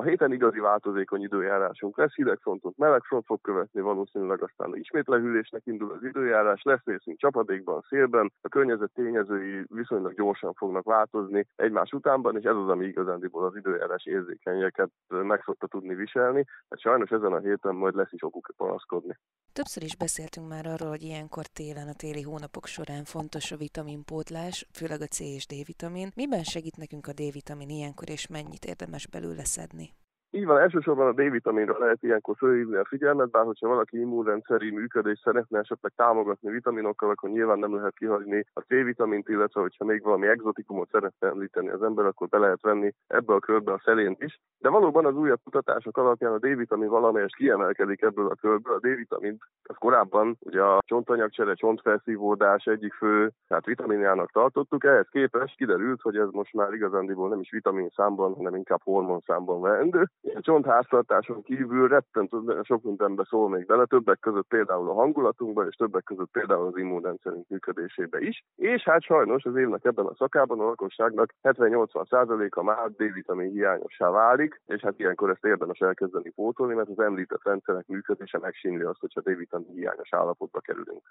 A héten igazi változékony időjárásunk lesz, hidegfrontot melegfront fog követni, valószínűleg aztán ismét lehűlésnek indul az időjárás, lesz részünk csapadékban, szélben, a környezet tényezői viszonylag gyorsan fognak változni egymás utánban, és ez az, ami igazándiból az időjárás érzékenyeket meg szokta tudni viselni, hát sajnos ezen a héten majd lesz is okuk panaszkodni. Többször is beszéltünk már arról, hogy ilyenkor télen, a téli hónapok során fontos a vitaminpótlás, főleg a C és D-vitamin. Miben segít nekünk a D-vitamin ilyenkor, és mennyit érdemes belőle szedni? Így van, elsősorban a D-vitaminra lehet ilyenkor fölhívni a figyelmet, bár hogyha valaki immunrendszeri működés szeretne esetleg támogatni vitaminokkal, akkor nyilván nem lehet kihagyni a C-vitamint, illetve hogyha még valami exotikumot szeretne említeni az ember, akkor be lehet venni ebbe a körbe a szelént is. De valóban az újabb kutatások alapján a D-vitamin valamelyest kiemelkedik ebből a körből. A D-vitamint az korábban ugye a csontanyagcsere, csontfelszívódás egyik fő hát vitaminjának tartottuk, ehhez képest kiderült, hogy ez most már igazándiból nem is vitamin számban, hanem inkább hormon számban Ilyen csontháztartáson kívül rettentő sok mindenbe szól még bele, többek között például a hangulatunkban, és többek között például az immunrendszerünk működésébe is. És hát sajnos az évnek ebben a szakában a lakosságnak 70-80%-a már D-vitamin hiányossá válik, és hát ilyenkor ezt érdemes elkezdeni pótolni, mert az említett rendszerek működése megsínli azt, hogyha D-vitamin hiányos állapotba kerülünk.